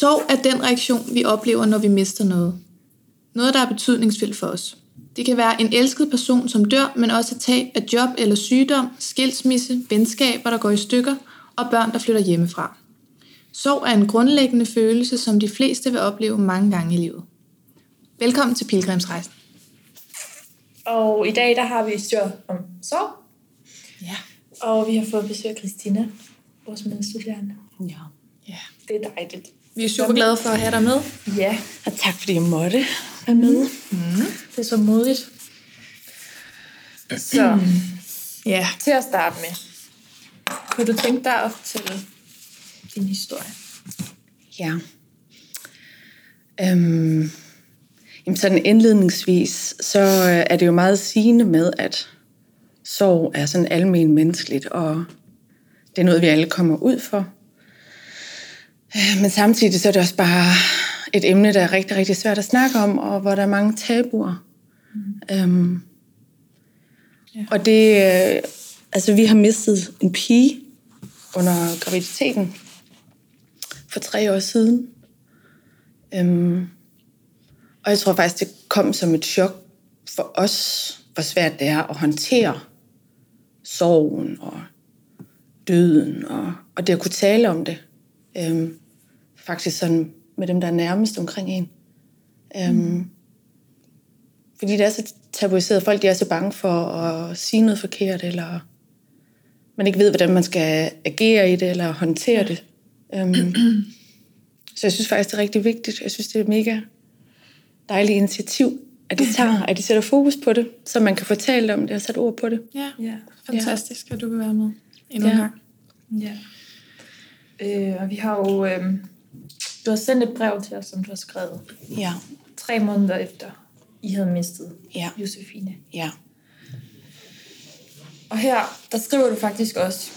Sorg er den reaktion, vi oplever, når vi mister noget. Noget, der er betydningsfuldt for os. Det kan være en elsket person, som dør, men også et tab af job eller sygdom, skilsmisse, venskaber, der går i stykker, og børn, der flytter hjemmefra. Sorg er en grundlæggende følelse, som de fleste vil opleve mange gange i livet. Velkommen til Pilgrimsrejsen. Og i dag der har vi styr om sorg. Ja. Og vi har fået besøg af Christina, vores medstuderende. Ja. ja. Det er dejligt. Vi er super glade for at have dig med. Ja, Og tak fordi jeg måtte være med. mm. det er så modigt. Så Ja. til at starte med, kunne du tænke dig at fortælle din historie? Ja. Øhm, jamen sådan indledningsvis, så øh, er det jo meget sigende med, at sorg er sådan almen menneskeligt, og det er noget, vi alle kommer ud for. Men samtidig så er det også bare et emne, der er rigtig, rigtig svært at snakke om, og hvor der er mange tabuer. Mm. Øhm, Ja. Og det, øh, altså vi har mistet en pige under graviditeten for tre år siden. Øhm, og jeg tror faktisk, det kom som et chok for os, hvor svært det er at håndtere sorgen og døden, og, og det at kunne tale om det. Øhm, faktisk sådan med dem, der er nærmest omkring en. Øhm, mm. Fordi det er så tabuiseret. Folk de er så bange for at sige noget forkert, eller man ikke ved, hvordan man skal agere i det, eller håndtere det. Øhm, så jeg synes faktisk, det er rigtig vigtigt. Jeg synes, det er et mega dejligt initiativ, at de tager, at de sætter fokus på det, så man kan fortælle om det og sætte ord på det. Ja, Ja. fantastisk, at du vil være med endnu en Ja. gang. ja. Øh, og vi har jo... Øh, du har sendt et brev til os, som du har skrevet Ja, tre måneder efter, I havde mistet ja, Josefine. ja. Og her, der skriver du faktisk også,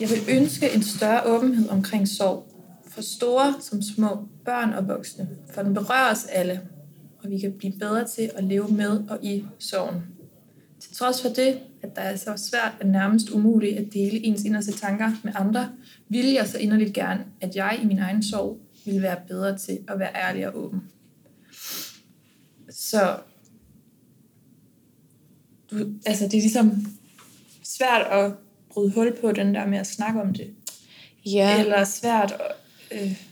jeg vil ønske en større åbenhed omkring sorg, for store som små, børn og voksne, for den berører os alle, og vi kan blive bedre til at leve med og i sorgen. Til trods for det, at der er så svært og nærmest umuligt at dele ens inderste tanker med andre, ville jeg så inderligt gerne, at jeg i min egen sorg ville være bedre til at være ærlig og åben. Så du, altså det er ligesom svært at bryde hul på den der med at snakke om det. Ja. Eller svært at, øh,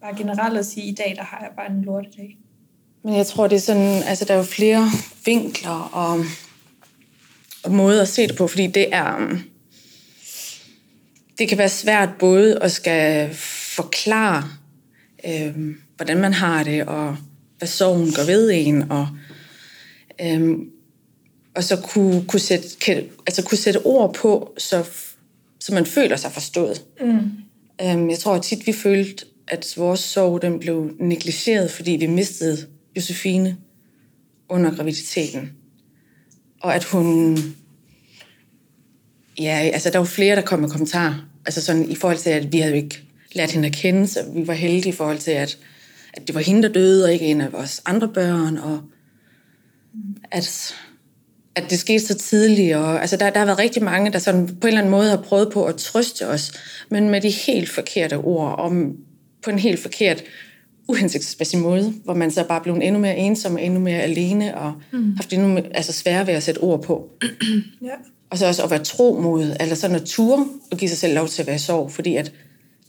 bare generelt at sige, i dag der har jeg bare en lortedag. men jeg tror, det er sådan, altså der er jo flere vinkler og, og måder at se det på, fordi det er, um, det kan være svært både at skal forklare, øh, hvordan man har det, og hvad sorgen gør ved en, og, øh, og så kunne, kunne, sætte, kan, altså kunne sætte ord på, så, så man føler sig forstået. Mm. Øhm, jeg tror tit, vi følte, at vores sorg den blev negligeret, fordi vi mistede Josefine under graviditeten. Og at hun... Ja, altså der var flere, der kom med kommentarer. Altså sådan i forhold til, at vi havde jo ikke lært hende at kende, så vi var heldige i forhold til, at, at det var hende, der døde, og ikke en af vores andre børn. Og at, at det skete så tidligt. Og, altså der, der har været rigtig mange, der sådan på en eller anden måde har prøvet på at trøste os, men med de helt forkerte ord, og på en helt forkert, uhensigtsmæssig måde, hvor man så bare blev endnu mere ensom og endnu mere alene, og mm. haft endnu mere, altså svære ved at sætte ord på. Ja. Og så også at være tro mod, eller sådan at ture og give sig selv lov til at være i sorg, fordi at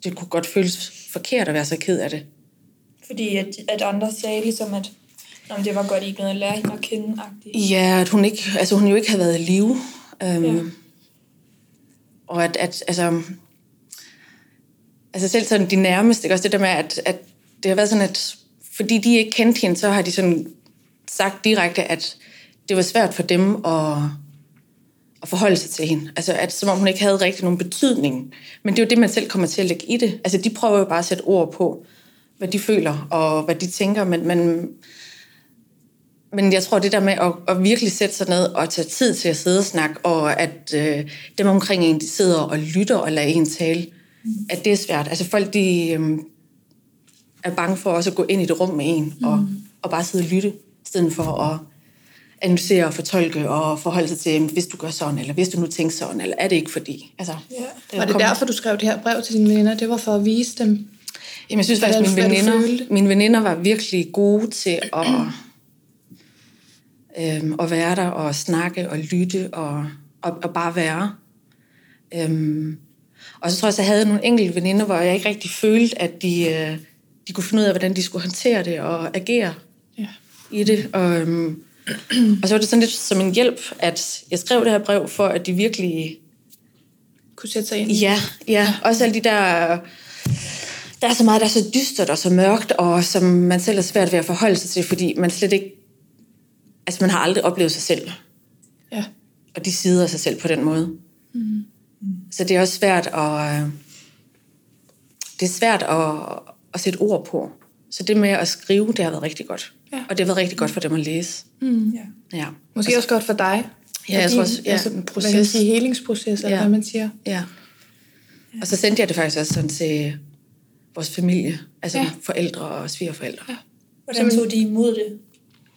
det kunne godt føles forkert at være så ked af det. Fordi at, at andre sagde ligesom, at om det var godt, I ikke at lære hende at kende. -agtigt. Ja, at hun, ikke, altså hun jo ikke havde været i live. Øhm, ja. Og at, at altså, altså selv sådan de nærmeste, ikke? også det der med, at, at det har været sådan, at fordi de ikke kendte hende, så har de sådan sagt direkte, at det var svært for dem at, at forholde sig til hende. Altså, at, som om hun ikke havde rigtig nogen betydning. Men det er jo det, man selv kommer til at lægge i det. Altså, de prøver jo bare at sætte ord på, hvad de føler og hvad de tænker, men, men, men jeg tror, det der med at, at virkelig sætte sig ned og tage tid til at sidde og snakke, og at øh, dem omkring en, de sidder og lytter og lader en tale, mm. at det er svært. Altså folk, de øh, er bange for også at gå ind i det rum med en, mm. og, og bare sidde og lytte, i stedet for at analysere og fortolke og forholde sig til, hvis du gør sådan, eller hvis du nu tænker sådan, eller er det ikke fordi? Altså, Ja. er Var det derfor, du skrev det her brev til dine venner? Det var for at vise dem? Jamen, jeg synes faktisk, mine veninder, mine veninder var virkelig gode til at, øhm, at være der og snakke og lytte og, og, og bare være. Øhm, og så tror jeg, at jeg havde nogle enkelte veninder, hvor jeg ikke rigtig følte, at de, øh, de kunne finde ud af, hvordan de skulle håndtere det og agere Ja. i det. Og, øhm, og så var det sådan lidt som en hjælp, at jeg skrev det her brev, for at de virkelig Kunne sætte sig ind. Ja, ja. Også alle de der... Der er så meget, der er så dystert og så mørkt, og som man selv er svært ved at forholde sig til, fordi man slet ikke... Altså, man har aldrig oplevet sig selv, Ja. og de sider af sig selv på den måde. Mm. Så det er også svært at... øh, Det er svært at, at sætte ord på. Så det med at skrive, det har været rigtig godt. Ja. Og det har været rigtig godt for dem at læse. Ja. Ja. Måske også godt for dig. Ja, jeg tror også, ja, altså, en Hvad kan man proces. sige, helingsproces, eller Ja. hvad man siger. Ja. Og så sendte jeg det faktisk også sådan til vores familie. Altså Ja. ja. forældre og svigerforældre. Ja. Hvordan tog de imod det?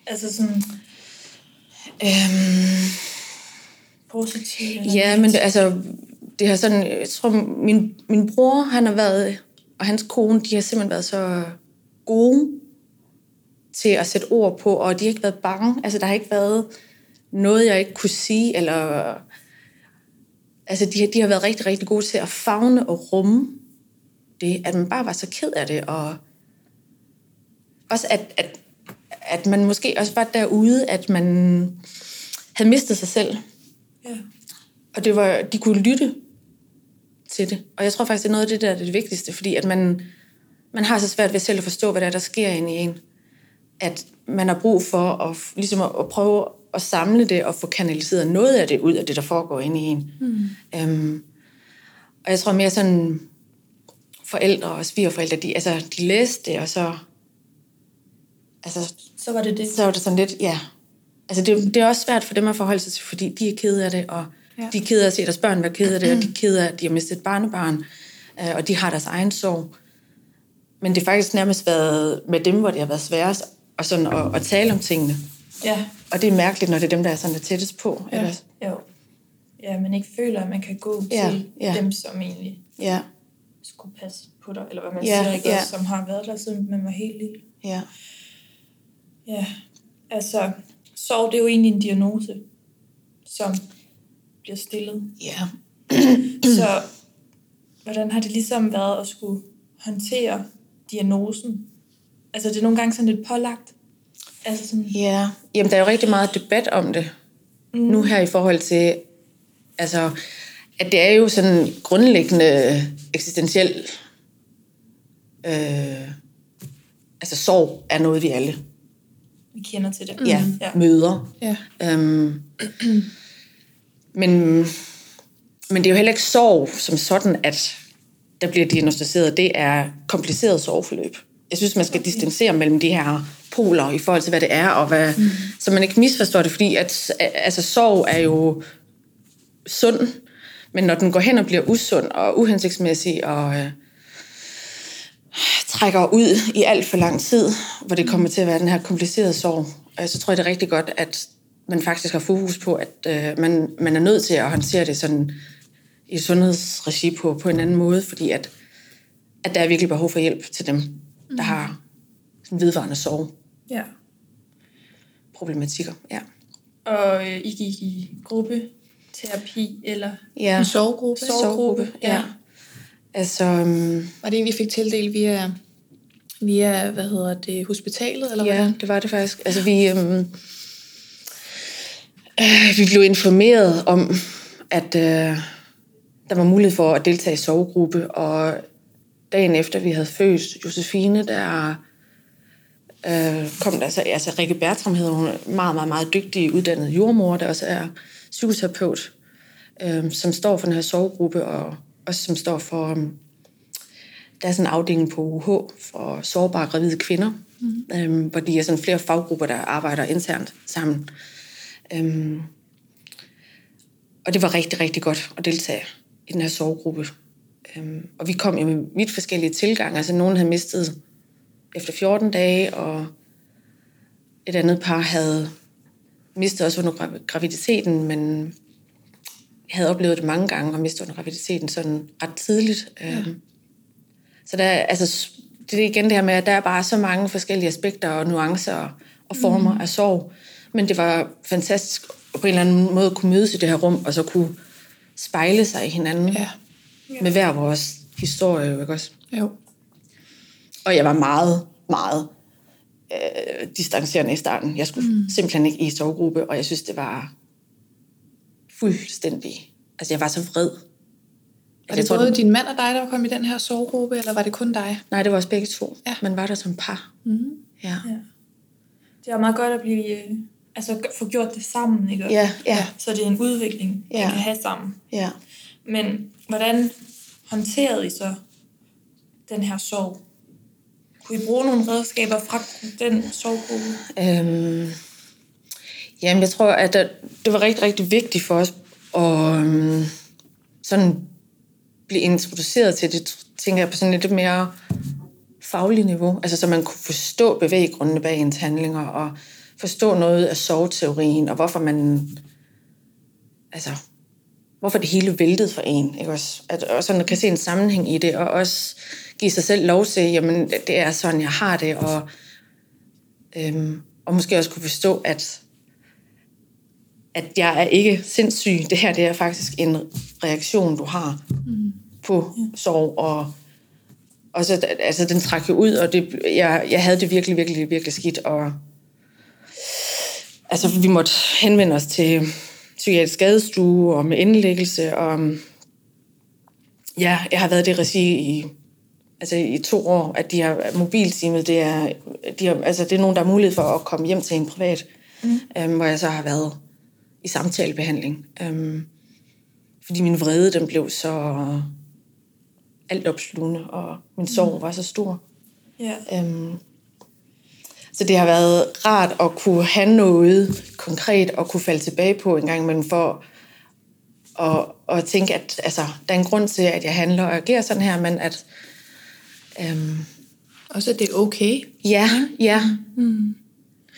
Altså sådan Øhm, positivt? ja, men det, altså, det har sådan, jeg tror, min, min bror, han har været, og hans kone, de har simpelthen været så gode til at sætte ord på, og de har ikke været bange. Altså, der har ikke været noget, jeg ikke kunne sige, eller... Altså, de, har- de har været rigtig, rigtig gode til at fagne og rumme det, at man bare var så ked af det, og også at, at, at man måske også var derude, at man havde mistet sig selv, Ja. og det var, de kunne lytte til det. Og jeg tror faktisk, det er noget af det, der er det vigtigste, fordi at man, man har så svært ved selv at forstå, hvad der, er, der sker inde i en. At man har brug for at, ligesom at, at prøve at samle det og få kanaliseret noget af det ud af det, der foregår inde i en. Mm. Øhm, og jeg tror mere sådan, forældre og svigerforældre, de, altså, de læste det, og så, altså, Så var det det. så var det sådan lidt, ja. Altså det, det er også svært for dem at forholde sig til, fordi de er kede af det, og Ja. de er kede af at se deres børn være kede af det, og de er kede af, at de har mistet et barnebarn, øh, og de har deres egen sorg. Men det har faktisk nærmest været med dem, hvor det har været sværest og sådan at, at tale om tingene. Ja. Og det er mærkeligt, når det er dem, der er sådan der tættest på. Ja. Ellers. Jo. Ja, man ikke føler, at man kan gå Ja, til ja. dem, som egentlig Ja, skulle passe på dig, eller hvad man Ja, siger, ikke? ja. Som har været der, siden man var helt lille. ja. Ja, altså, sorg det er jo egentlig en diagnose, som bliver stillet. Ja. Så hvordan har det ligesom været at skulle håndtere diagnosen? Altså, det er nogle gange sådan lidt pålagt. Altså sådan, Ja, jamen der er jo rigtig meget debat om det mm. nu her i forhold til, altså, at det er jo sådan grundlæggende eksistentiel, øh, altså sorg er noget, vi alle vi kender til det. ja, ja. møder. Ja. Øhm, men, men det er jo heller ikke sorg som sådan, at der bliver diagnostiseret. Det er kompliceret sorgforløb. Jeg synes, man skal distancere mellem de her poler i forhold til, hvad det er, og hvad, mm. så man ikke misforstår det, fordi at, altså, sorg er jo sund, men når den går hen og bliver usund og uhensigtsmæssig og øh, trækker ud i alt for lang tid, hvor det kommer til at være den her komplicerede sorg, øh, så tror jeg, det er rigtig godt, at man faktisk har fokus på, at øh, man, man er nødt til at håndtere det sådan i sundhedsregi på, på en anden måde, fordi at, at der er virkelig behov for hjælp til dem, der har sådan vedvarende ja. sorgproblematikker. Ja. Og øh, I gik i gruppeterapi, eller Ja. En sovegruppe. Sorggruppe, ja. Altså, øhm, Var det en, vi fik tildelt via, via hvad hedder det, hospitalet? Eller ja, hvordan? det var det faktisk. Altså, vi, øhm, øh, vi blev informeret om, at øh, der var mulighed for at deltage i sovegruppe, og dagen efter vi havde født Josefine, der øh, kom der altså, altså Rikke Bertram hedder hun, meget, meget, meget dygtig uddannet jordmor, der også er psykoterapeut, øh, som står for den her sovegruppe, og også som står for, um, der er sådan en afdeling på UH for sårbare gravide kvinder, mm. øh, hvor de er sådan flere faggrupper, der arbejder internt sammen. Øh, og det var rigtig, rigtig godt at deltage i den her sovegruppe. Øhm, og vi kom jo med vidt forskellige tilgange. Altså, nogen havde mistet efter 14 dage, og et andet par havde mistet også under grav- graviditeten, men havde oplevet det mange gange og mistet under graviditeten sådan ret tidligt. Ja. Øhm, så der, er- altså, det er igen det her med, at der er bare så mange forskellige aspekter og nuancer og former mm. af sorg. Men det var fantastisk på en eller anden måde at kunne mødes i det her rum, og så kunne spejle sig i hinanden Ja. med hver vores historie, jo, ikke også? Jo. Og jeg var meget, meget øh, distancerende i starten. Jeg skulle mm. simpelthen ikke i sovegruppe, og jeg synes, det var fuldstændig... Altså, jeg var så vred. Var det både din mand og dig, der kom i den her sovegruppe, eller var det kun dig? Nej, det var os begge to. Ja. Man var der som par. Mm. Ja. Ja. Det er meget godt at blive, øh, altså få gjort det sammen, ikke? Ja, ja, Så det er en udvikling, ja. Ja. I kan have sammen. ja. Men hvordan håndterede I så den her sorg? Kunne I bruge nogle redskaber fra den sorggruppe? Øhm, jamen, jeg tror, at der, det var rigtig, rigtig vigtigt for os at øhm, sådan blive introduceret til det, tænker jeg, på sådan lidt mere fagligt niveau. Altså, så man kunne forstå bevæggrundene bag ens handlinger, og forstå noget af sorgteorien, og hvorfor man... Altså, hvorfor det hele væltede for en, ikke også? At, og sådan kan se en sammenhæng i det, og også give sig selv lov til, jamen, det er sådan, jeg har det, og Øhm, og måske også kunne forstå, at, at jeg er ikke sindssyg. Det her det er faktisk en reaktion, du har mm. på sorg. Og, og så, altså, den trak jo ud, og det, jeg, jeg havde det virkelig, virkelig, virkelig skidt. Og, altså, vi måtte henvende os til psykiatrisk skadestue og med indlæggelse. Og, ja, jeg har været det regi i altså i to år, at de har mobilteamet, det er, de har, altså det er nogen, der har mulighed for at komme hjem til en privat, mm. øhm, hvor jeg så har været i samtalebehandling. Øhm, fordi min vrede, den blev så altopslugende, og min sorg var så stor. Ja. Øhm, så det har været rart at kunne have noget konkret og kunne falde tilbage på en gang imellem for at, at tænke, at altså, der er en grund til, at jeg handler og agerer sådan her, men at øhm, Også at det er okay. ja, ja. Mm.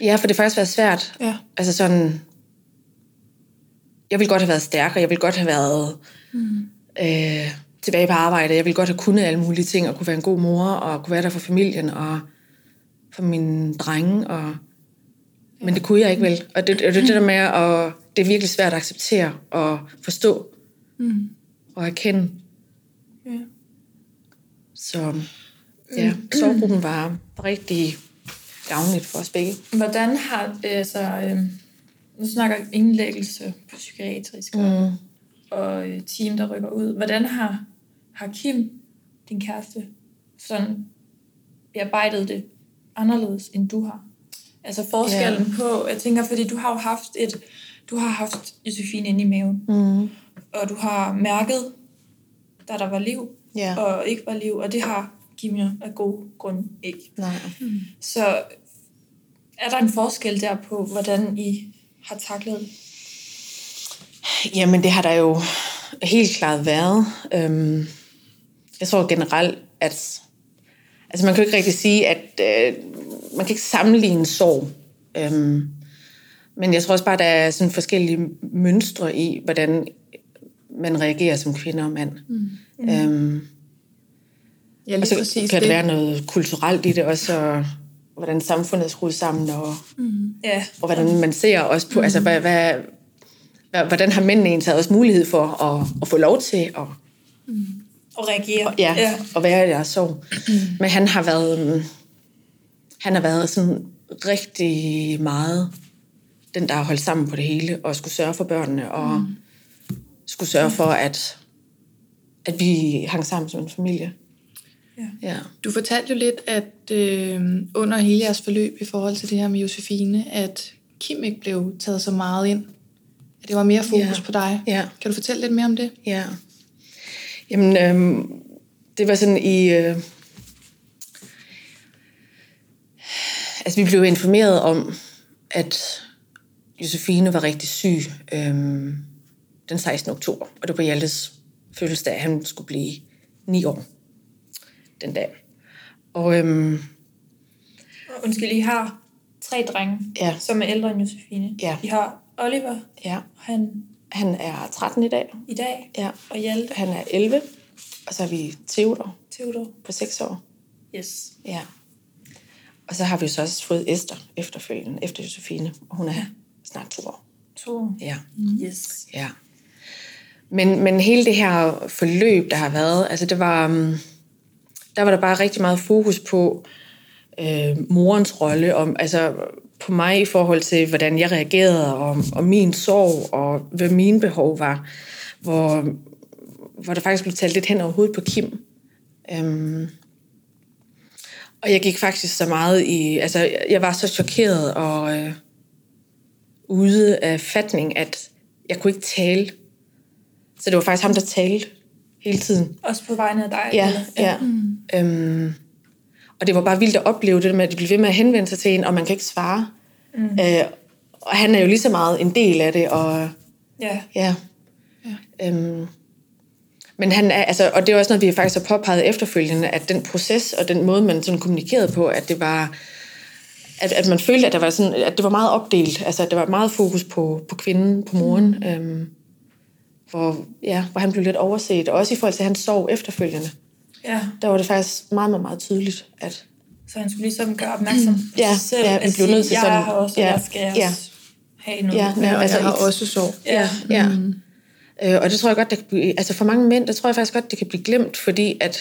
Ja, for det har faktisk været svært. Ja. Altså sådan, jeg ville godt have været stærkere, jeg ville godt have været mm. øh, tilbage på arbejde, jeg ville godt have kunnet alle mulige ting, og kunne være en god mor, og kunne være der for familien, og for mine drenge, og... men det kunne jeg ikke vel. Og det, det, det der med, at det er virkelig svært at acceptere og forstå, Mm. og erkende. Ja. Så ja, sorggruppen var rigtig gavnligt for os begge. Hvordan har det, altså, øh, nu snakker jeg indlæggelse på psykiatrisk og, Mm. og øh, team, der rykker ud. Hvordan har, har Kim, din kæreste, sådan bearbejdet det anderledes, end du har? Altså forskellen yeah. på, jeg tænker, fordi du har jo haft et, du har haft Josefine inde i maven, Mm. og du har mærket, da der var liv, Ja. og ikke var liv, og det har Kim jo af god grund ikke. Nej. Så er der en forskel der på, hvordan I har taklet? Jamen, det har der jo helt klart været. Øhm, jeg tror generelt, at... Altså, man kan jo ikke rigtig sige, at... Øh, man kan ikke sammenligne sorg. Øhm, men jeg tror også bare, der er sådan forskellige mønstre i, hvordan man reagerer som kvinde og mand. Mm. Øhm, Ja, og lige så præcis kan det. der være noget kulturelt i det også, og hvordan samfundet er skruet sammen, og, Ja, og hvordan man ser også på, mm. altså hvad, hvad, hvad, hvordan har mændene egentlig taget også mulighed for at, at få lov til at, og reagere. ja, ja. at være i deres sorg. Men han har været, øhm, han har været sådan rigtig meget den, der har holdt sammen på det hele, og skulle sørge for børnene, og mm. skulle sørge for, at, at vi hang sammen som en familie. Ja. Ja. Du fortalte jo lidt, at øh, under hele jeres forløb i forhold til det her med Josefine, at Kim ikke blev taget så meget ind. At det var mere fokus Ja. på dig. Ja. Kan du fortælle lidt mere om det? Ja. Jamen, øhm, det var sådan i... Øh, altså, vi blev informeret om, at Josefine var rigtig syg øhm, den 16. oktober, og det var Hjaltes fødselsdag, han skulle blive ni år den dag. Og øhm, Undskyld, I har tre drenge, Ja. som er ældre end Josefine. Ja. I har Oliver, ja, og han han er 13 i dag, i dag, ja, og Hjalte, han er 11, og så har vi Theodor Theodor. på 6 år. Yes. Ja. Og så har vi jo så også fået Esther efterfølgende, efter Josefine, og hun er snart to år. To. Ja. Yes. Ja. Men, men hele det her forløb, der har været, altså det var, um, der var der bare rigtig meget fokus på øh, morens rolle, om, altså på mig i forhold til, hvordan jeg reagerede, og, og min sorg, og hvad mine behov var, hvor, hvor der faktisk blev talt lidt hen over hovedet på Kim. Øhm, og jeg gik faktisk så meget i, altså jeg var så chokeret og øh, ude af fatning, at jeg kunne ikke tale. Så det var faktisk ham, der talte hele tiden. Også på vegne af dig? Ja, eller? ja. Mm. Øhm, og det var bare vildt at opleve det med, at de blev ved med at henvende sig til en, og man kan ikke svare. Mm. Øh, og han er jo lige så meget en del af det, og Ja. ja. ja. Øhm, men han er, altså, og det er også noget, vi faktisk har påpeget efterfølgende, at den proces og den måde, man sådan kommunikerede på, at det var, at, at man følte, at, der var sådan, at det var meget opdelt, altså at der var meget fokus på, på kvinden, på moren, mm. øhm, hvor, ja, hvor han blev lidt overset, og også i forhold til hans sorg efterfølgende, ja. der var det faktisk meget, meget, meget tydeligt, at Så han skulle ligesom gøre opmærksom på Ja, sig selv. ja, at blev sige, nødt til jeg sådan- har også, ja, ja, jeg skal ja. også have noget. Ja, Ja, og altså, jeg har også sorg. ja. Ja. Mm. Øh, og det tror jeg godt, det kan blive, altså for mange mænd, der tror jeg faktisk godt, det kan blive glemt, fordi at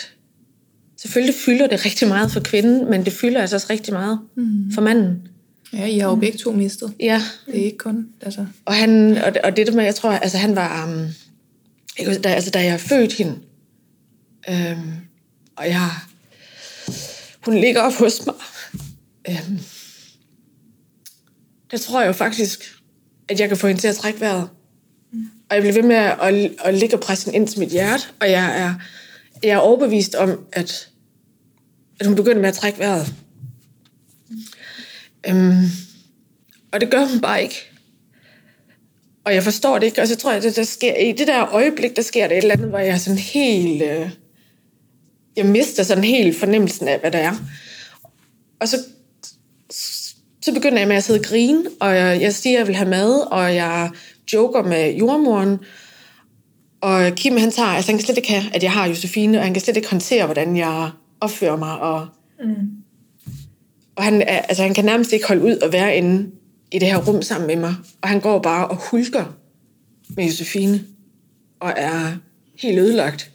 selvfølgelig fylder det rigtig meget for kvinden, men det fylder altså også rigtig meget mm. for manden. Ja, I har jo begge to mistet. Ja, Det er ikke kun, altså... og, han, og, og det der med, jeg tror, altså han var, um, huske, da, altså da jeg fødte hende, øhm, og jeg, hun ligger op hos mig, øhm, der tror jeg jo faktisk, at jeg kan få hende til at trække vejret. Og jeg bliver ved med at, at, at ligge og presse hende ind til mit hjerte, og jeg er, jeg er overbevist om, at, at hun begynder med at trække vejret. Øhm, og det gør hun bare ikke. Og jeg forstår det ikke, og så tror jeg, at det, der sker, i det der øjeblik, der sker der et eller andet, hvor jeg er sådan helt... Øh, jeg mister sådan helt fornemmelsen af, hvad der er. Og så, så begynder jeg med at sidde og grine, og jeg, jeg siger, at jeg vil have mad, og jeg joker med jordmoren. Og Kim, han tager, altså han kan slet ikke have, at jeg har Josefine, og han kan slet ikke håndtere, hvordan jeg opfører mig. Og, Mm. og han, altså, han kan nærmest ikke holde ud og være inde i det her rum sammen med mig. Og han går bare og hulker med Josefine, og er helt ødelagt.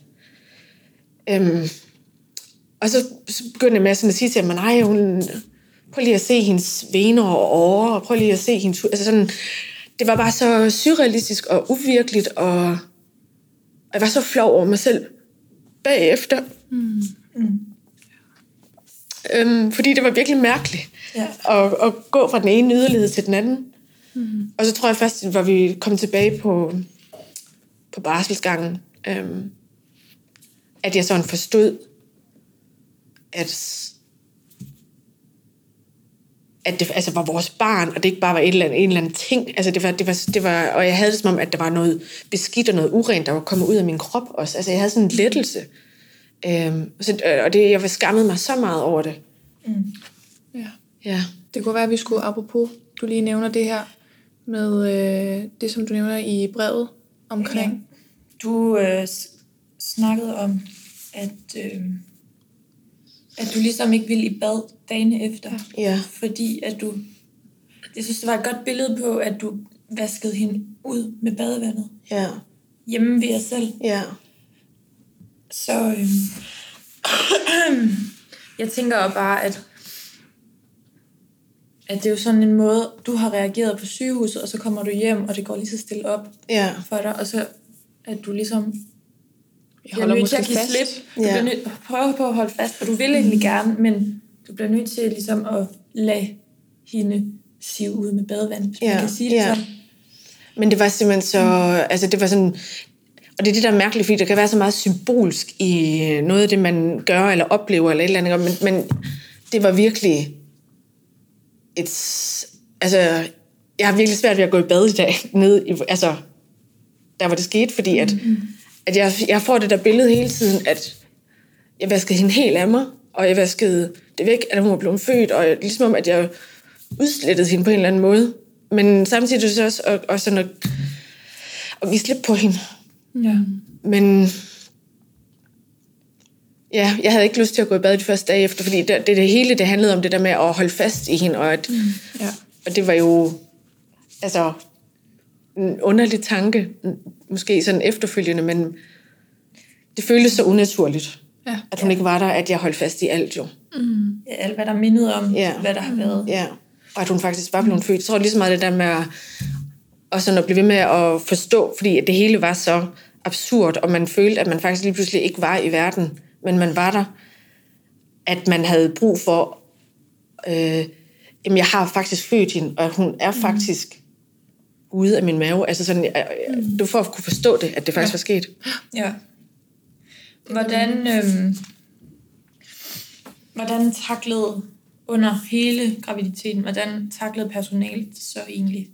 Øhm, og så, så begynder jeg med sådan at sige til ham, nej, hun, prøv lige at se hendes vener og årer, og prøv lige at se hendes... hu-" Altså sådan, det var bare så surrealistisk og uvirkeligt, og, jeg var så flov over mig selv bagefter. Mm. Øhm, fordi det var virkelig mærkeligt Ja. at, at gå fra den ene yderlighed til den anden. Mm. Og så tror jeg først, hvor vi kom tilbage på, på barselsgangen, øhm, at jeg sådan forstod, at, at det altså var vores barn, og det ikke bare var et eller andet, en eller anden ting. Altså det var, det var, det var, og jeg havde det som om, at der var noget beskidt og noget urent, der var kommet ud af min krop også. Altså jeg havde sådan en lettelse. Øhm, så, og det, jeg var skammet mig så meget over det. Mm. Ja. Ja. Det kunne være, at vi skulle, apropos, du lige nævner det her, med øh, det, som du nævner i brevet omkring. Du øh, snakkede om, at, øh, at du ligesom ikke ville i bad dagene efter. Ja. Fordi at du... Jeg synes, det var et godt billede på, at du vaskede hende ud med badevandet. Ja. Hjemme ved jer selv. Ja. Så øh, jeg tænker jo bare, at, at det er jo sådan en måde, du har reageret på sygehuset, og så kommer du hjem, og det går lige så stille op Ja. for dig, og så at du ligesom Jeg holder nødt til at give fast. slip. Du Ja. bliver nødt, prøve på at holde fast, og du vil egentlig gerne, men du bliver nødt til ligesom at lade hende sive ud med badevand, hvis Ja, man kan sige det ja. sådan. Men det var simpelthen så... Altså, det var sådan... Og det er det, der er mærkeligt, fordi der kan være så meget symbolsk i noget af det, man gør eller oplever eller et eller andet. Men, men det var virkelig et... Altså, jeg har virkelig svært ved at gå i bad i dag, ned i, altså, der hvor det skete, fordi at, at jeg, jeg får det der billede hele tiden, at jeg vaskede hende helt af mig, og jeg vaskede det væk, at hun var blevet født, og jeg, ligesom om, at jeg udslettede hende på en eller anden måde. Men samtidig så også, og, og sådan at, at give slip på hende. Ja. Men ja, jeg havde ikke lyst til at gå i bad de første dage efter, fordi det, det, det hele det handlede om det der med at holde fast i hende, og, at, mm. Ja. og det var jo altså en underlig tanke, måske sådan efterfølgende, men det føltes så unaturligt, Ja. at hun ikke var der, at jeg holdt fast i alt jo. Ja, alt, hvad der mindede om, Ja. hvad der har været. Ja, og at hun faktisk var blevet født. Jeg tror lige så meget det der med at, og sådan at blive ved med at forstå, fordi det hele var så absurd, og man følte, at man faktisk lige pludselig ikke var i verden, men man var der. At man havde brug for, øh, jamen jeg har faktisk født hende, og hun er faktisk ude af min mave. Altså sådan, øh, øh, du får at kunne forstå det, at det faktisk var sket. Ja. Hvordan, øhm, hvordan taklede under hele graviditeten, hvordan taklede personalet så egentlig,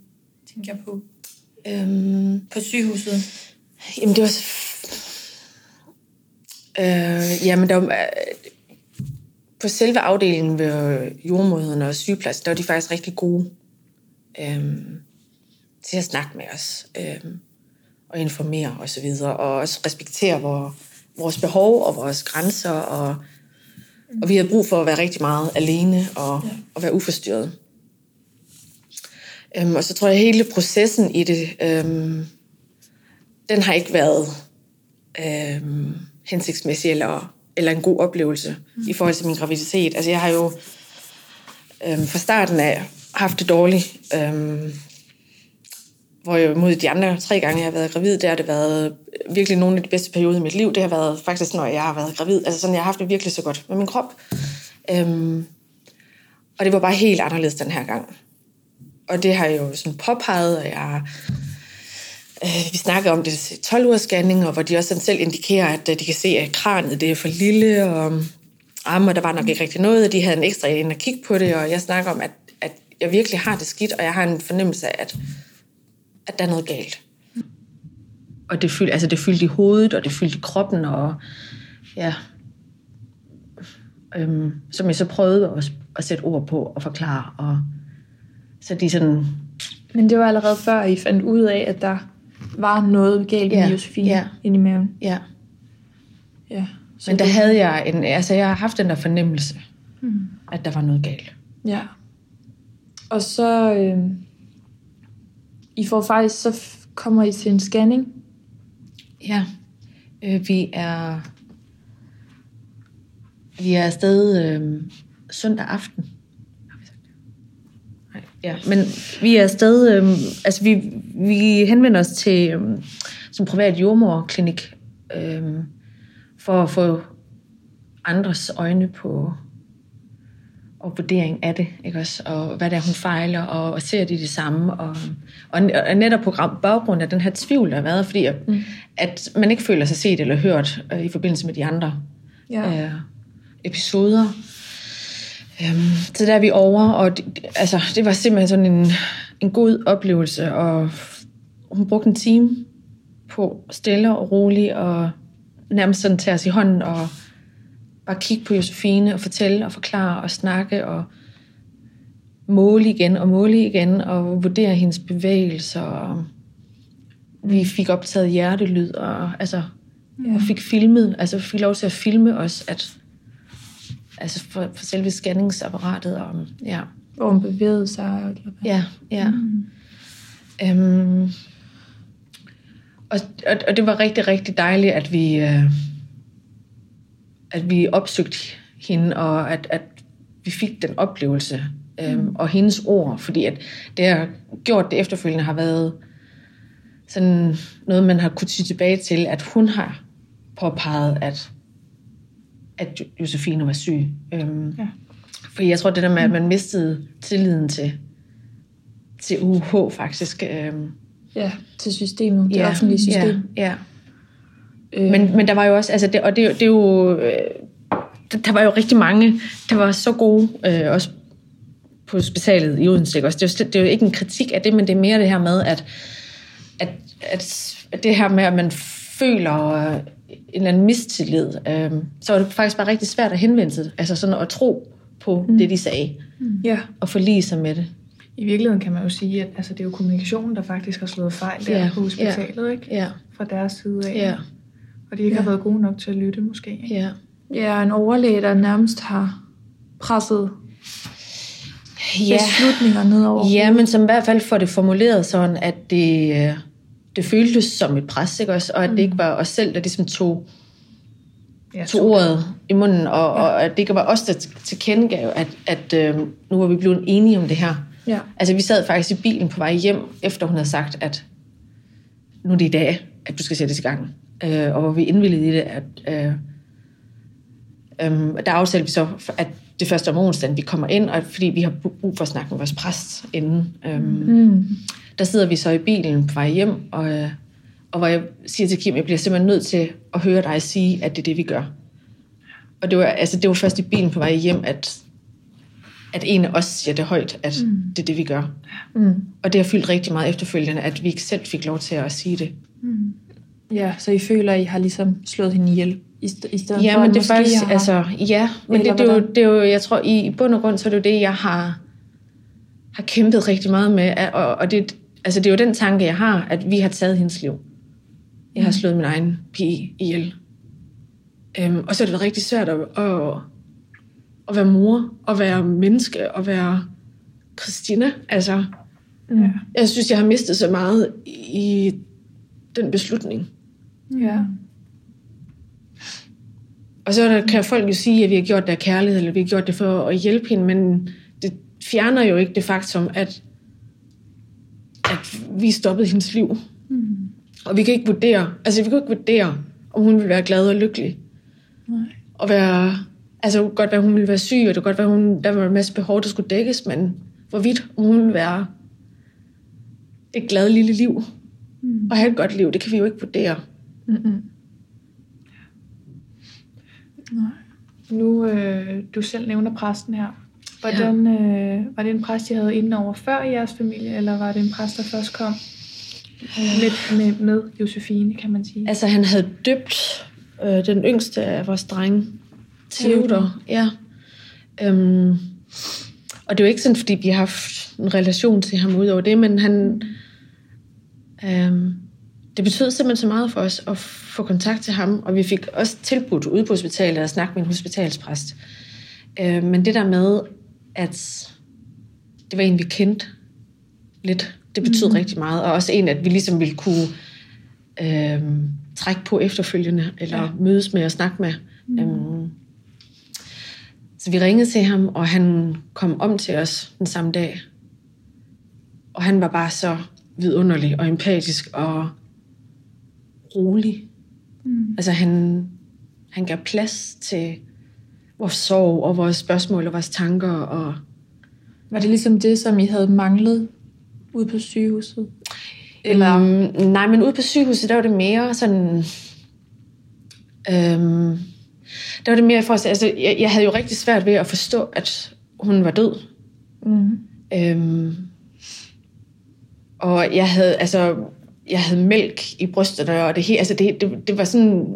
tænker jeg på, Øhm, på sygehuset? Jamen, det var... Øh, jamen, der var, øh, på selve afdelingen ved jordmoderne og sygeplejersker, der var de faktisk rigtig gode øh, til at snakke med os øh, og informere og så videre, og også respektere vores, vores behov og vores grænser, og, og vi havde brug for at være rigtig meget alene og, ja. og være uforstyrret. Øhm, og så tror jeg, at hele processen i det, øhm, den har ikke været øhm, hensigtsmæssig eller, eller en god oplevelse mm. i forhold til min graviditet. Altså jeg har jo øhm, fra starten af haft det dårligt. Øhm, hvor jeg mod de andre tre gange, jeg har været gravid, der har det været virkelig nogle af de bedste perioder i mit liv. Det har været faktisk, når jeg har været gravid. Altså sådan, jeg har haft det virkelig så godt med min krop. Øhm, og det var bare helt anderledes den her gang. Og det har jeg jo sådan påpeget, og jeg, øh, vi snakker om det 12 ugers scanning, og hvor de også sådan selv indikerer, at øh, de kan se, at kranet det er for lille, og øhm, arme, der var nok ikke rigtig noget, og de havde en ekstra ind at kigge på det, og jeg snakker om, at, at jeg virkelig har det skidt, og jeg har en fornemmelse af, at, at der er noget galt. Og det fyldte, altså det fyldte i hovedet, og det fyldte i kroppen, og ja, øhm, som jeg så prøvede at, at sætte ord på og forklare, og så de sådan, Men det var allerede før, I fandt ud af, at der var noget galt Ja, med Josefine ja. inde i maven. ja. Ja. Så Men der det- havde jeg en, altså jeg har haft den der fornemmelse, Hmm. at der var noget galt. Ja. Og så... Øh, i får faktisk... Så kommer I til en scanning. Ja, øh, vi er vi er afsted øh, søndag aften. Har vi sagt det? Nej, ja, men vi er afsted, øh, altså vi, vi henvender os til øh, som privat jordmorklinik øh, for at få andres øjne på og vurdering af det, ikke også? Og hvad det er, hun fejler, og, og ser de det samme. Og, og, og netop på baggrund af den her tvivl, der har været, fordi at, mm. at man ikke føler sig set eller hørt øh, i forbindelse med de andre Ja. øh, episoder. Øhm, så der er vi over, og det- altså, det var simpelthen sådan en, en god oplevelse, og hun brugte en time på stille og roligt, og nærmest sådan tage os i hånden, og bare kigge på Josefine, og fortælle, og forklare, og snakke, og måle igen, og måle igen, og vurdere hendes bevægelser, og vi fik optaget hjertelyd, og altså, Ja. og fik filmet, altså fik lov til at filme os, at altså for, for selve scanningsapparatet, og ja, Hvor hun bevægede sig. Eller hvad? ja, ja. Mm. Øhm, og, og, og det var rigtig, rigtig dejligt, at vi, øh, at vi opsøgte hende, og at, at vi fik den oplevelse, øhm, og hendes ord, fordi at det har gjort det efterfølgende har været sådan noget, man har kunnet sige tilbage til, at hun har påpeget, at, at Jo- Josefine var syg. Øhm, Ja. fordi jeg tror, det der med, at man mistede tilliden til, til UH faktisk. Øhm, ja, til systemet. Det offentlige system. Ja, ja. Øh, Men, men der var jo også, altså det, og det, det er jo, øh, der, var jo rigtig mange, der var så gode, øh, også på hospitalet i Odense. Ikke? Også, det, er jo, det er jo ikke en kritik af det, men det er mere det her med, at, at, at, at det her med, at man føler øh, en eller anden mistillid, øh, så var det faktisk bare rigtig svært at henvende sig, altså sådan at tro på mm. det, de sagde, ja. og forlige sig med det. I virkeligheden kan man jo sige, at altså, det er jo kommunikationen, der faktisk har slået fejl der Ja, på hospitalet, ikke? Ja, Fra deres side af. ja, Og de ikke har Ja. været gode nok til at lytte, måske. Ikke? ja. Ja, en overlæge, der nærmest har presset ja. beslutninger ned over. Ja, men som i hvert fald får det formuleret sådan, at det, øh, det føltes som et pres, ikke også? Og at det ikke var os selv, der ligesom tog, ja, tog ordet i munden, og, ja. og at det ikke var os, der tilkendegav, at, at øh, nu var vi blevet enige om det her. Ja. Altså, vi sad faktisk i bilen på vej hjem, efter hun havde sagt, at nu er det i dag, at du skal sættes i gang. Øh, og hvor vi indvildede i det, at øh, øh, der aftalte vi så, at det første om onsdagen, vi kommer ind, og fordi vi har brug for at snakke med vores præst inden. Øhm, mm. Der sidder vi så i bilen på vej hjem, og, øh, og hvor jeg siger til Kim, jeg bliver simpelthen nødt til at høre dig sige, at det er det, vi gør. Og det var, altså, det var først i bilen på vej hjem, at, at en af os siger det højt, at mm. det er det, vi gør. Mm. Og det har fyldt rigtig meget efterfølgende, at vi ikke selv fik lov til at sige det. Mm. Ja, så I føler, at I har ligesom slået hende ihjel? I, st- i stedet ja, for, men at det er måske faktisk, har... altså, ja, men det, det, er jo, det er jo, jeg tror, i bund og grund, så er det jo det, jeg har, har kæmpet rigtig meget med, og, og det, altså, det er jo den tanke, jeg har, at vi har taget hendes liv. Jeg har Mm. slået min egen pige ihjel. Øhm, og så er det rigtig svært at, at, at være mor, at være menneske, at være Christina. Altså, Ja. jeg synes, jeg har mistet så meget i den beslutning. Ja. Og så kan folk jo sige, at vi har gjort det af kærlighed, eller vi har gjort det for at hjælpe hende, men det fjerner jo ikke det faktum, at, at vi stoppede hendes liv. Mm. Og vi kan ikke vurdere, altså vi kan ikke vurdere, om hun vil være glad og lykkelig. Nej. Og være, altså godt være, hun ville være syg, og det kunne godt være, hun, der var en masse behov, der skulle dækkes, men hvorvidt om hun ville være et glad lille liv, mm. og have et godt liv, det kan vi jo ikke vurdere. Mm-mm. Nej. Nu, øh, du selv nævner præsten her. Hvordan, øh, var det en præst, I havde inden over før i jeres familie, eller var det en præst, der først kom lidt med, med Josefine, kan man sige? Altså, han havde døbt øh, den yngste af vores drenge, Theodor. Ja. Øhm, og det er jo ikke sådan, fordi vi har haft en relation til ham ud over det, men han... Øhm, det betød simpelthen så meget for os at få kontakt til ham, og vi fik også tilbudt ude på hospitalet at snakke med en hospitalspræst. Øh, men det der med, at det var en, vi kendte lidt, det betød mm. rigtig meget. Og også en, at vi ligesom ville kunne øh, trække på efterfølgende, eller ja. mødes med og snakke med. Mm. Øhm, så vi ringede til ham, og han kom om til os den samme dag. Og han var bare så vidunderlig og empatisk og rolig. Mm. Altså han, han gav plads til vores sorg og vores spørgsmål og vores tanker. Og Var det ligesom det, som I havde manglet ude på sygehuset? Eller? Øhm, nej, men ude på sygehuset, der var det mere sådan... Øhm, der var det mere for at altså, jeg, jeg havde jo rigtig svært ved at forstå, at hun var død. Mm. Øhm, og jeg havde, altså, jeg havde mælk i brysterne, og det, hele, altså det, det, det var sådan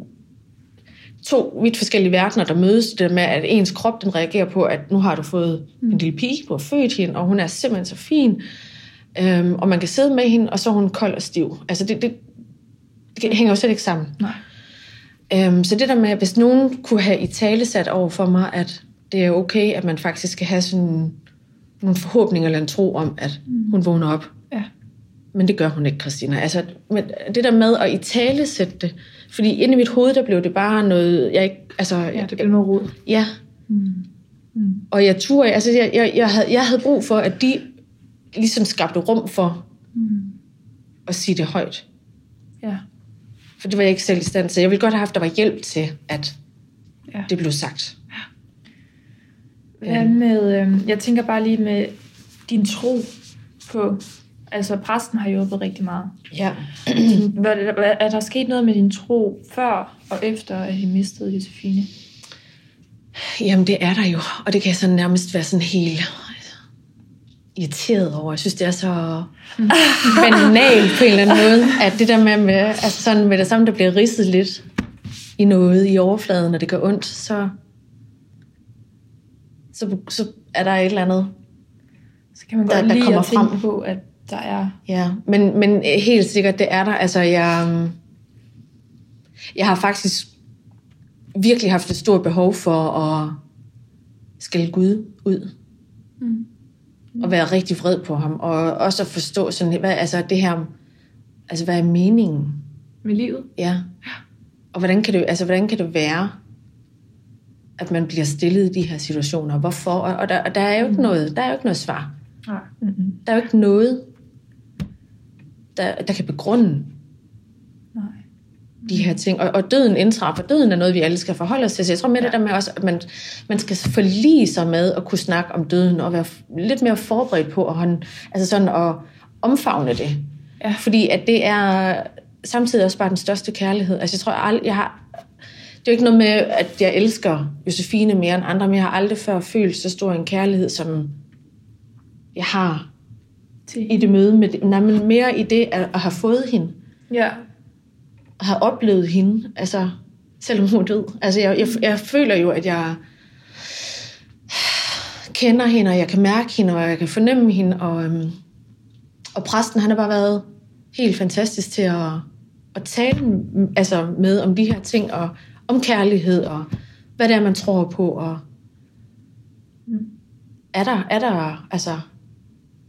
to vidt forskellige verdener, der mødes. Det med, at ens krop den reagerer på, at nu har du fået mm. en lille pige, du har født hende, og hun er simpelthen så fin. Øhm, og man kan sidde med hende, og så er hun kold og stiv. Altså det, det, det hænger jo slet ikke sammen. Nej. Øhm, så det der med, at hvis nogen kunne have i tale sat over for mig, at det er okay, at man faktisk skal have sådan nogle forhåbninger eller en tro om, at mm. hun vågner op. Ja. Men det gør hun ikke, Christina. Altså, men det der med at i tale sætte det, fordi inde i mit hoved, der blev det bare noget, jeg ikke, altså... Ja, det blev noget rod. Ja. Mm. Mm. Og jeg turde, altså jeg, jeg, jeg, havde, jeg havde brug for, at de ligesom skabte rum for mm. at sige det højt. Ja. For det var jeg ikke selv i stand til. Jeg ville godt have haft, der var hjælp til, at Ja. det blev sagt. Hvad med, øh, jeg tænker bare lige med din tro på, altså præsten har hjulpet rigtig meget. Ja. Er der sket noget med din tro før og efter, at I mistede Josefine? Jamen, det er der jo. Og det kan jeg sådan nærmest være sådan helt irriteret over. Jeg synes, det er så banalt på en eller anden måde, at det der med, med, altså sådan med det samme, der bliver ridset lidt i noget i overfladen, og det gør ondt, så, så, så er der et eller andet. Så kan man Der- godt der lide kommer at frem. på, at der er... Ja, men, men helt sikkert, det er der. Altså, jeg, jeg har faktisk virkelig haft et stort behov for at skælde Gud ud. Mm. Og være rigtig vred på ham. Og også at forstå sådan, hvad, altså det her, altså hvad er meningen? Med livet? Ja. Og hvordan kan det, altså, hvordan kan det være, at man bliver stillet i de her situationer? Hvorfor? Og, og, der, og der, er jo ikke noget, der er jo ikke noget svar. Nej. Der er jo ikke noget, der, der kan begrunde Nej. de her ting. Og, og døden indtræffer. Døden er noget, vi alle skal forholde os til. Så jeg tror med ja. det der med også, at man, man skal forlige sig med at kunne snakke om døden, og være lidt mere forberedt på at, hånd, altså sådan at omfavne det. Ja. Fordi at det er samtidig også bare den største kærlighed. Altså jeg tror, jeg, aldrig, jeg har... Det er jo ikke noget med, at jeg elsker Josefine mere end andre, men jeg har aldrig før følt så stor en kærlighed, som jeg har Til. i det møde med det. Nej, men mere i det at, at have fået hende. Ja. At have oplevet hende. Altså, selvom hun er død. Altså, jeg, jeg, jeg føler jo, at jeg kender hende, og jeg kan mærke hende, og jeg kan fornemme hende. Og, øhm, og præsten, han har bare været helt fantastisk til at, at tale altså, med om de her ting, og om kærlighed, og hvad det er, man tror på, og er der, er der, altså,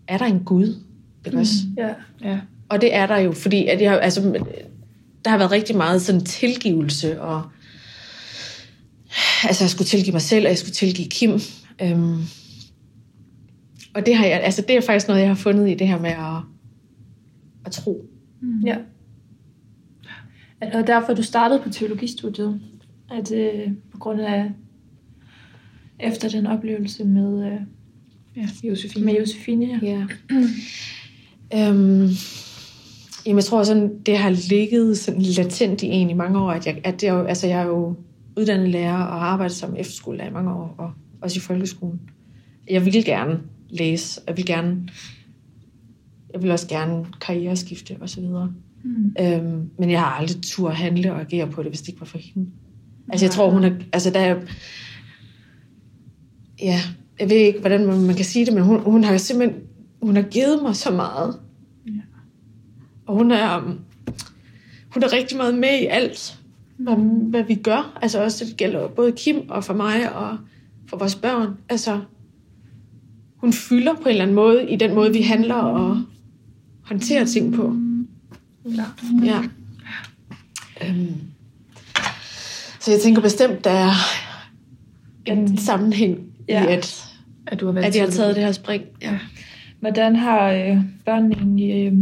er der en Gud? Ikke også? Ja. Ja. Og det er der jo, fordi at jeg, altså, der har været rigtig meget sådan tilgivelse, og altså, jeg skulle tilgive mig selv, og jeg skulle tilgive Kim. Øhm, og det har jeg, altså, det er faktisk noget, jeg har fundet i det her med at, at tro. Ja. Og derfor du startede på teologistudiet, at øh, på grund af efter den oplevelse med, øh, Ja, Josefine. med Josefine. Ja. Ja. øhm, jamen, jeg tror sådan, det har ligget sådan latent i en i mange år, at jeg, at det er jo, altså, jeg er jo uddannet lærer og har arbejdet som efterskolelærer i mange år, og også i folkeskolen. Jeg vil gerne læse, jeg vil gerne, jeg vil også gerne karriereskifte og så videre. Mm. Øhm, men jeg har aldrig tur at handle og agere på det, hvis det ikke var for hende. Altså jeg tror, hun er, altså der er, ja, jeg ved ikke, hvordan man, kan sige det, men hun, hun har simpelthen, hun har givet mig så meget. Ja. Og hun er, um, hun er rigtig meget med i alt, hvad, hvad vi gør. Altså også, det gælder både Kim og for mig og for vores børn. Altså, hun fylder på en eller anden måde i den måde, vi handler og håndterer ting på. Klart. Ja. Øhm. Så jeg tænker bestemt, der er en sammenhæng ja. Ja. i, at, At du har været at jeg har taget det her spring. Ja. Hvordan har øh, børnene egentlig øh,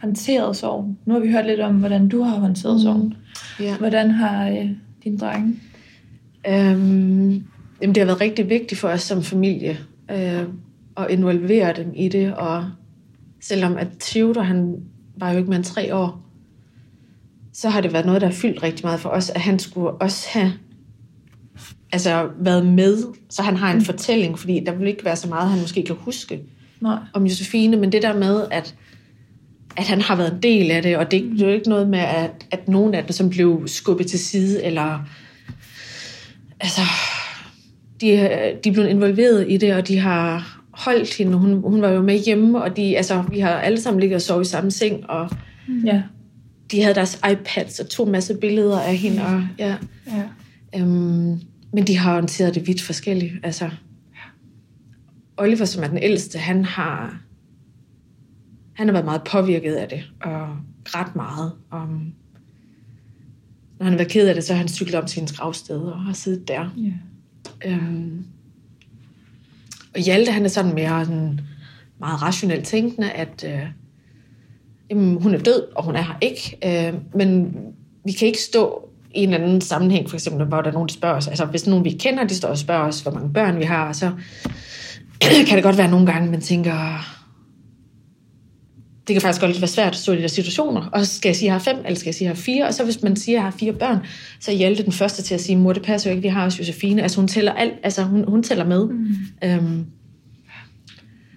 håndteret sorg? Nu har vi hørt lidt om, hvordan du har håndteret mm. sorgen. Ja. Hvordan har øh, din drenge? Øhm, jamen, det har været rigtig vigtigt for os som familie øh, at involvere dem i det, og selvom at Theodor, han var jo ikke mere end tre år, så har det været noget, der har fyldt rigtig meget for os, at han skulle også have altså, været med, så han har en fortælling, fordi der vil ikke være så meget, han måske kan huske Nej. om Josefine, men det der med, at, at han har været en del af det, og det, er ikke- det er jo ikke noget med, at, at nogen af dem som blev skubbet til side, eller altså, de, de er blevet involveret i det, og de har holdt hende, hun, hun var jo med hjemme, og de, altså, vi har alle sammen ligget og sovet i samme seng, og Ja. de havde deres iPads og tog en masse billeder af hende, og ja, Ja. Øhm, men de har håndteret det vidt forskelligt. Altså, Oliver, som er den ældste, han har, han har været meget påvirket af det, og ret meget. Um, når han har været ked af det, så har han cyklet om til hendes gravsted og har siddet der. Ja. Øhm, og Hjalte, han er sådan mere sådan meget rationelt tænkende, at øh, jamen, hun er død, og hun er her ikke. Øh, men vi kan ikke stå i en anden sammenhæng, for eksempel, hvor der er nogen, der spørger os. Altså, hvis nogen, vi kender, de står og spørger os, hvor mange børn vi har, så kan det godt være nogle gange, man tænker, det kan faktisk godt være svært at stå i de der situationer. Og så skal jeg sige, at jeg har fem, eller skal jeg sige, at jeg har fire? Og så hvis man siger, at jeg har fire børn, så er Hjalte den første til at sige, mor, det passer jo ikke, vi har også Josefine. Altså hun tæller, alt, altså, hun, hun tæller med. Mm. Øhm,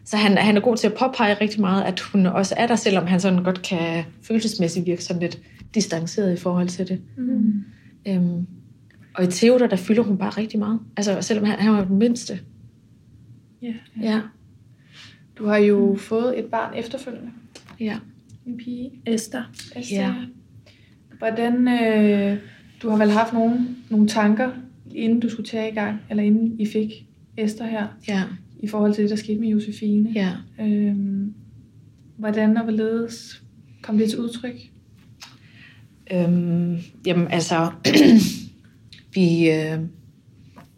så han, han er god til at påpege rigtig meget, at hun også er der, selvom han sådan godt kan følelsesmæssigt virke sådan lidt distanceret i forhold til det. Mm. Øhm, og i Theodor, der fylder hun bare rigtig meget. Altså selvom han, han var den mindste. Ja. Ja. Du har jo fået et barn efterfølgende. ja. En pige. Esther. Esther. Ja. Hvordan, øh, Du har vel haft nogle, nogle tanker, inden du skulle tage i gang, eller inden I fik Esther her, Ja, i forhold til det, der skete med Josefine. ja. Øhm, hvordan og hvorledes kom det til udtryk? Øhm, jamen altså, vi, øh,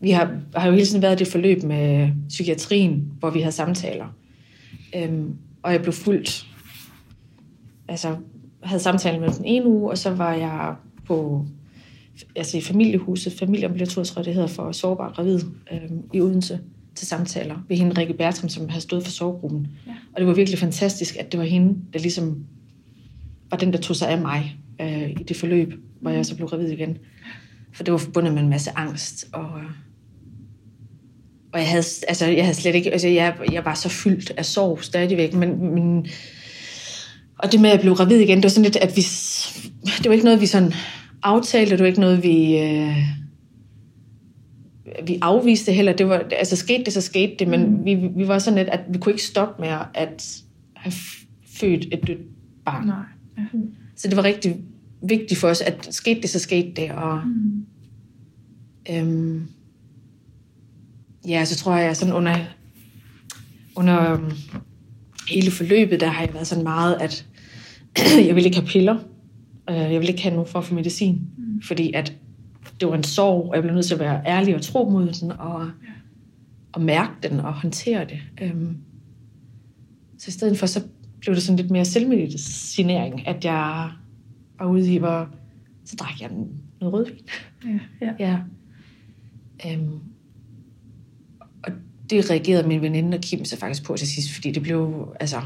vi har, har jo hele tiden været i det forløb med psykiatrien, hvor vi havde samtaler. Øhm, og jeg blev fuldt, altså havde samtaler med den ene uge, og så var jeg på altså i familiehuset, familieambulatoriet, tror jeg det hedder, for sårbar gravid øhm, i Odense til samtaler ved hende, Rikke Bertram, som havde stået for sorggruppen. Ja. Og det var virkelig fantastisk, at det var hende, der ligesom var den, der tog sig af mig øh, i det forløb, hvor jeg så blev gravid igen. For det var forbundet med en masse angst, og, og jeg havde, altså, jeg havde slet ikke, altså, jeg, jeg var så fyldt af sorg stadigvæk, men, men og det med at blive gravid igen, det var sådan lidt, at vi, det var ikke noget, vi sådan aftalte, det var ikke noget, vi, øh, vi afviste heller. Det var, altså skete det, så skete det, men vi, vi var sådan lidt, at vi kunne ikke stoppe med at have født et dødt barn. Nej. Ja. Så det var rigtig vigtigt for os, at skete det, så skete det. Og, Mm. øhm, ja, så tror jeg, sådan under, under øhm, hele forløbet, der har jeg været sådan meget, at jeg ville ikke have piller. Øh, Jeg ville ikke have nogen form for medicin. Mm. Fordi at det var en sorg, og jeg blev nødt til at være ærlig og tro mod den, og, og mærke den og håndtere det. Øhm, så i stedet for, så blev det sådan lidt mere selvmedicinering, at jeg var ude i, hvor så drak jeg noget rødvin. Ja. ja. Ja. Øhm, og det reagerede min veninde og Kim så faktisk på til sidst, fordi det blev, altså,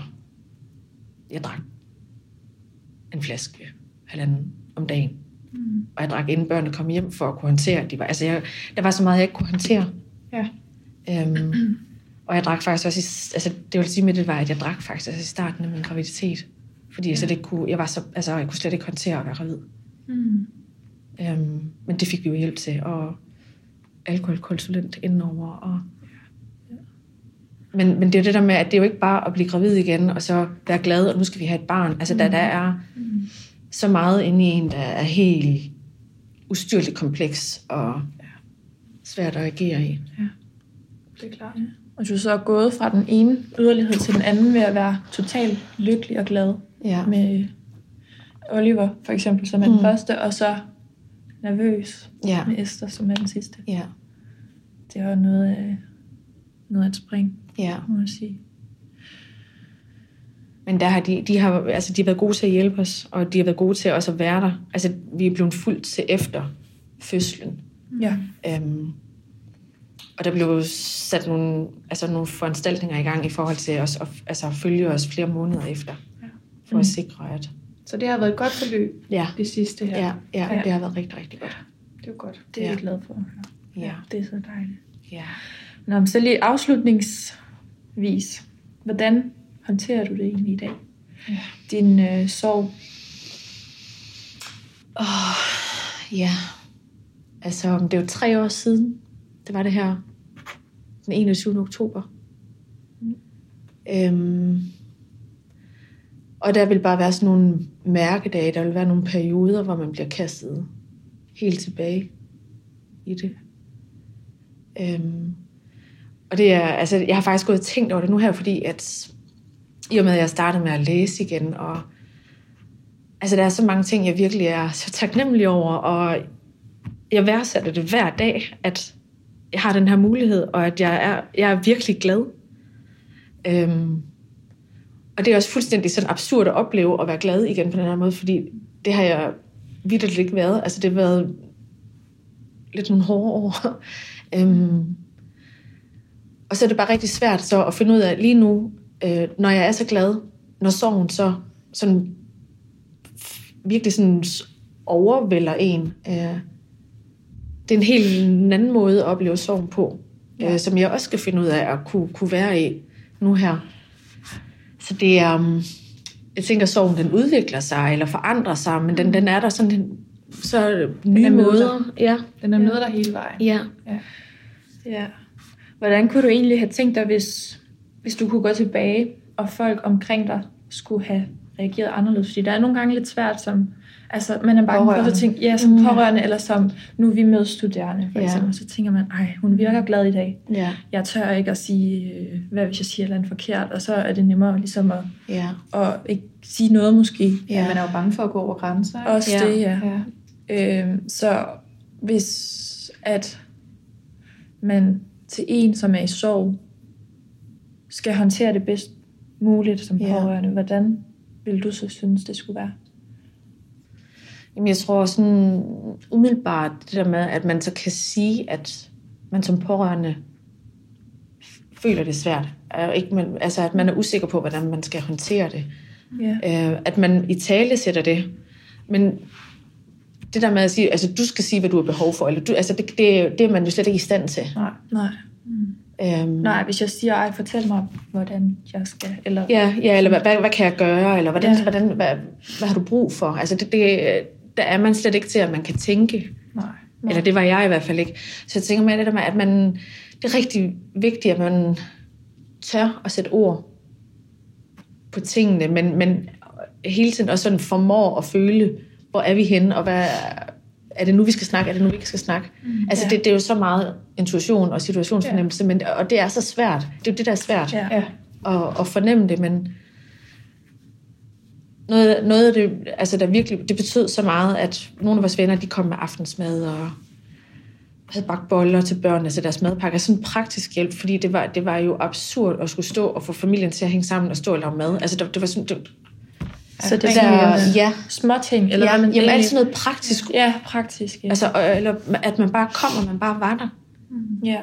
jeg drak en flaske halvanden om dagen. Mm. Og jeg drak inden børnene kom hjem for at kunne håndtere. De var, altså jeg, der var så meget, jeg ikke kunne håndtere. Ja. Øhm, og jeg drak faktisk også, i, altså det vil sige med det var, at jeg drak faktisk altså i starten af min graviditet. Fordi jeg, slet ikke kunne, jeg, var så, altså, jeg kunne slet ikke håndtere at være gravid. Mm. Øhm, men det fik vi jo hjælp til, og alkoholkonsulent indenover. Og... Men, men det er jo det der med, at det er jo ikke bare at blive gravid igen, og så være glad, og nu skal vi have et barn. Altså, mm. der, der er Mm. så meget inde i en, der er helt ustyrligt kompleks og svært at agere i. Det er klart. Og du så er gået fra den ene yderlighed til den anden ved at være totalt lykkelig og glad Ja. med Oliver, for eksempel, som er Mm. den første, og så nervøs Ja. med Esther, som er den sidste. Ja. Det var noget af, noget af et spring, Ja. må man sige. Men der har de, de, har, altså, de har været gode til at hjælpe os, og de har været gode til også at være der. Altså, vi er blevet fuldt til efter fødslen. Ja. Øhm, og der blev sat nogle, altså nogle foranstaltninger i gang i forhold til os, at altså, følge os flere måneder efter, for Mm. at sikre, at Så det har været et godt forløb, ja, det sidste her. ja, ja, Ja. det har været rigtig, rigtig godt. Det er godt. Det er Ja. jeg glad for. Ja, Det er så dejligt. ja. Nå, men så lige afslutningsvis. Hvordan håndterer du det egentlig i dag? Ja. Din øh, sorg. Oh, ja. Altså, det er jo tre år siden. Det var det her den 21. oktober. Mm. Øhm, og der vil bare være sådan nogle mærkedage, der vil være nogle perioder, hvor man bliver kastet helt tilbage i det. Øhm, og det er, altså, jeg har faktisk gået og tænkt over det nu her, fordi at i og med, at jeg startede med at læse igen, og altså, der er så mange ting, jeg virkelig er så taknemmelig over, og jeg værdsætter det hver dag, at jeg har den her mulighed, og at jeg er, jeg er virkelig glad. Øhm, og det er også fuldstændig sådan absurd at opleve at være glad igen på den her måde, fordi det har jeg vidderligt ikke været. Altså det har været lidt nogle hårde år. øhm, og så er det bare rigtig svært så at finde ud af lige nu, øh, når jeg er så glad, når sorgen så sådan virkelig sådan overvælder en. Øh, det er en helt anden måde at opleve sorgen på, ja. øh, som jeg også skal finde ud af at kunne, kunne være i nu her. Så det er, um, jeg tænker, at sorgen den udvikler sig eller forandrer sig, men den, den er der sådan en, så nye måder. Ja, Den er med dig hele vejen. ja. Ja. Hvordan kunne du egentlig have tænkt dig, hvis, hvis du kunne gå tilbage, og folk omkring dig skulle have reageret anderledes? Fordi der er nogle gange lidt svært som Altså, man er bange for at tænke, ja, som pårørende, eller som, nu vi medstuderende, for Ja. eksempel, så tænker man, ej, hun virker glad i dag. Ja, Jeg tør ikke at sige, øh, hvad hvis jeg siger et eller andet forkert, og så er det nemmere ligesom at, ja, at ikke sige noget måske. Ja. Man er jo bange for at gå over grænser. ikke? Også Ja. det, ja. Ja. Øhm, så hvis at man til en, som er i sorg, skal håndtere det bedst muligt som Ja. pårørende, hvordan vil du så synes, det skulle være? Jamen, jeg tror sådan umiddelbart det der med, at man så kan sige, at man som pårørende føler det svært. Ikke, man, altså, at man er usikker på, hvordan man skal håndtere det. Ja. Øh, at man i tale sætter det. Men det der med at sige, altså du skal sige, hvad du har behov for, eller du, altså det, det, det er man jo slet ikke i stand til. Nej. Nej. Øhm, Nej, hvis jeg siger, ej, fortæl mig, hvordan jeg skal, eller... Ja, ja eller hvad, hvad, hvad kan jeg gøre, eller hvordan, ja. hvordan, hvad, hvad har du brug for? Altså det, det, der er man slet ikke til, at man kan tænke. Nej. Eller det var jeg i hvert fald ikke. Så jeg tænker med det der med, at man, det er rigtig vigtigt, at man tør at sætte ord på tingene, men, men hele tiden også sådan formår at føle, hvor er vi henne, og hvad, er det nu, vi skal snakke, er det nu, vi ikke skal snakke? Mm, altså ja. det, det er jo så meget intuition og situationsfornemmelse, ja. men, og det er så svært. Det er jo det, der er svært. Ja. at, at fornemme det, men noget, noget af det, altså der virkelig, det betød så meget, at nogle af vores venner, de kom med aftensmad og havde bagt boller til børnene til deres madpakker. Sådan praktisk hjælp, fordi det var, det var jo absurd at skulle stå og få familien til at hænge sammen og stå og lave mad. Altså det, det var sådan, det, Så det er der, ja, småting, eller ja, hvad man jamen, alt egentlig- sådan noget praktisk. Ja, praktisk. Ja. Altså, og- eller at man bare kom, og man bare var der. ja.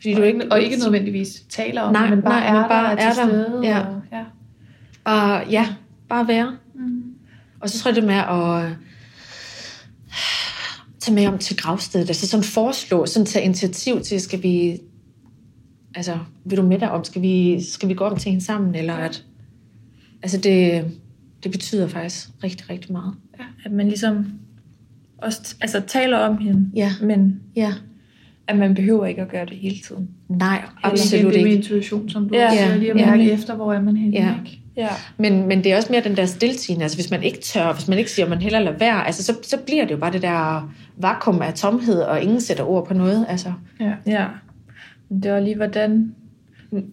Fordi Og, du ikke, og ikke nødvendigvis taler om Nej, men bare nej, er der, bare er, er til der. stede. Ja. Og, ja. Bare, ja, bare være. Mm. Og så tror jeg det med at tage med om til gravstedet. Altså sådan foreslå, sådan tage initiativ til, skal vi, altså, vil du med dig om, skal vi, skal vi gå om til hende sammen, eller at, altså det, det betyder faktisk rigtig, rigtig meget. At man ligesom også altså, taler om hende, Ja. men Ja. at man behøver ikke at gøre det hele tiden. Nej, Absolut absolut det med ikke. intuition, som du Ja, ja, siger, lige at ja. mærke efter, hvor er man henne. Ja. Ikke? Ja. Men, men det er også mere den der stiltigende. Altså hvis man ikke tør, hvis man ikke siger, at man hellere lader være, altså så, så bliver det jo bare det der vakuum af tomhed, og ingen sætter ord på noget. Altså. Ja. Ja. Men det var lige, hvordan...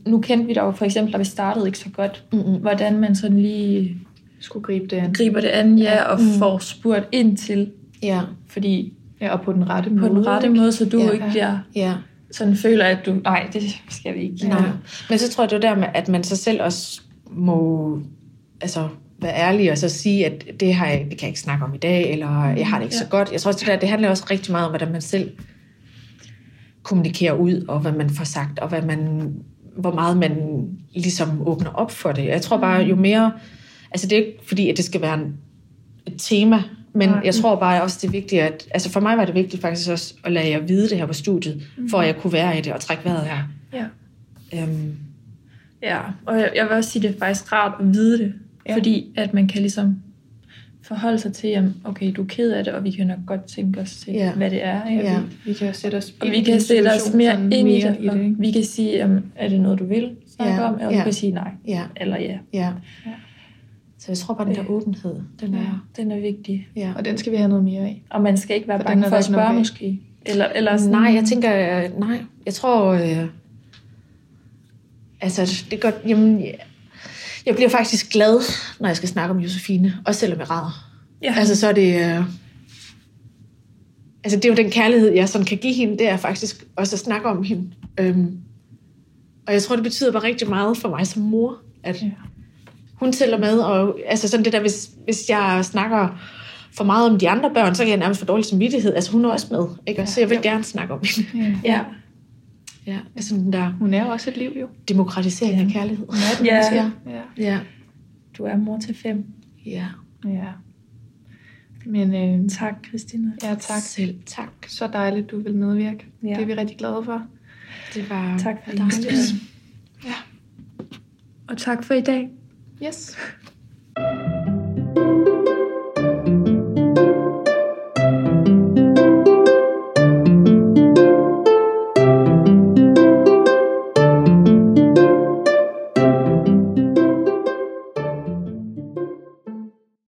Nu kendte vi dig jo for eksempel, da vi startede ikke så godt, Mm-mm. hvordan man sådan lige Skulle gribe det an. griber det an, ja, og mm. får spurgt ind til, Ja, fordi Ja, og på den rette på måde. den rette måde, så du Ja. ja. ikke bliver ja. sådan føler, at du, nej, det skal vi ikke. Nej. Men så tror jeg, det er der med, at man så selv også må altså, være ærlig og så sige, at det, har jeg, det kan jeg ikke snakke om i dag, eller jeg har det ikke ja. så godt. Jeg tror også, det, der, det handler også rigtig meget om, hvordan man selv kommunikerer ud, og hvad man får sagt, og hvad man, hvor meget man ligesom åbner op for det. Jeg tror bare, jo mere... Altså, det er ikke fordi, at det skal være en, et tema, men Nej. jeg tror bare også, det er vigtigt, at... Altså, for mig var det vigtigt faktisk også at lade jer vide det her på studiet, for at jeg kunne være i det og trække vejret her. Ja. Øhm, Ja, og jeg, jeg vil også sige, det er faktisk rart at vide det, Ja. ja. fordi at man kan ligesom forholde sig til, at okay, du er ked af det, og vi kan nok godt tænke os til, Ja. ja. hvad det er. Ikke? Ja. Vi kan sætte os Og vi i kan sætte os mere ind i mere det, og ikke? vi kan sige, jamen, er det noget, du vil snakke Ja, om, og ja. du kan sige nej, ja, eller ja. ja. Så jeg tror bare, den der åbenhed, den er... Den er vigtig. Ja. Og den skal vi have noget mere af. Og man skal ikke være For bange for at spørge måske. Eller, eller sådan, Nej, jeg tænker, øh, nej. Jeg tror, øh, altså, det er godt, jamen, jeg, jeg bliver faktisk glad, når jeg skal snakke om Josefine, også selvom jeg ræder. Ja. Altså, så er det, øh, altså, det er jo den kærlighed, jeg sådan kan give hende, det er faktisk også at snakke om hende. Øhm, og jeg tror, det betyder bare rigtig meget for mig som mor, at Ja. hun tæller med, og altså sådan det der, hvis, hvis jeg snakker for meget om de andre børn, så kan jeg nærmest få dårlig samvittighed. Altså hun er også med, ikke? Ja, så jeg vil gerne snakke om hende. Ja. Ja. Ja, altså den der Hun er jo også et liv, jo. demokratisering af kærlighed. Hun er et Ja. Ja. Ja. Ja. Du er mor til fem. Ja. ja. Men øh, Tak, Christina. ja, tak. Selv tak. Så dejligt, du vil medvirke. Ja. Det er vi rigtig glade for. Det var Tak for dejligt. det. Og tak for i dag. Yes.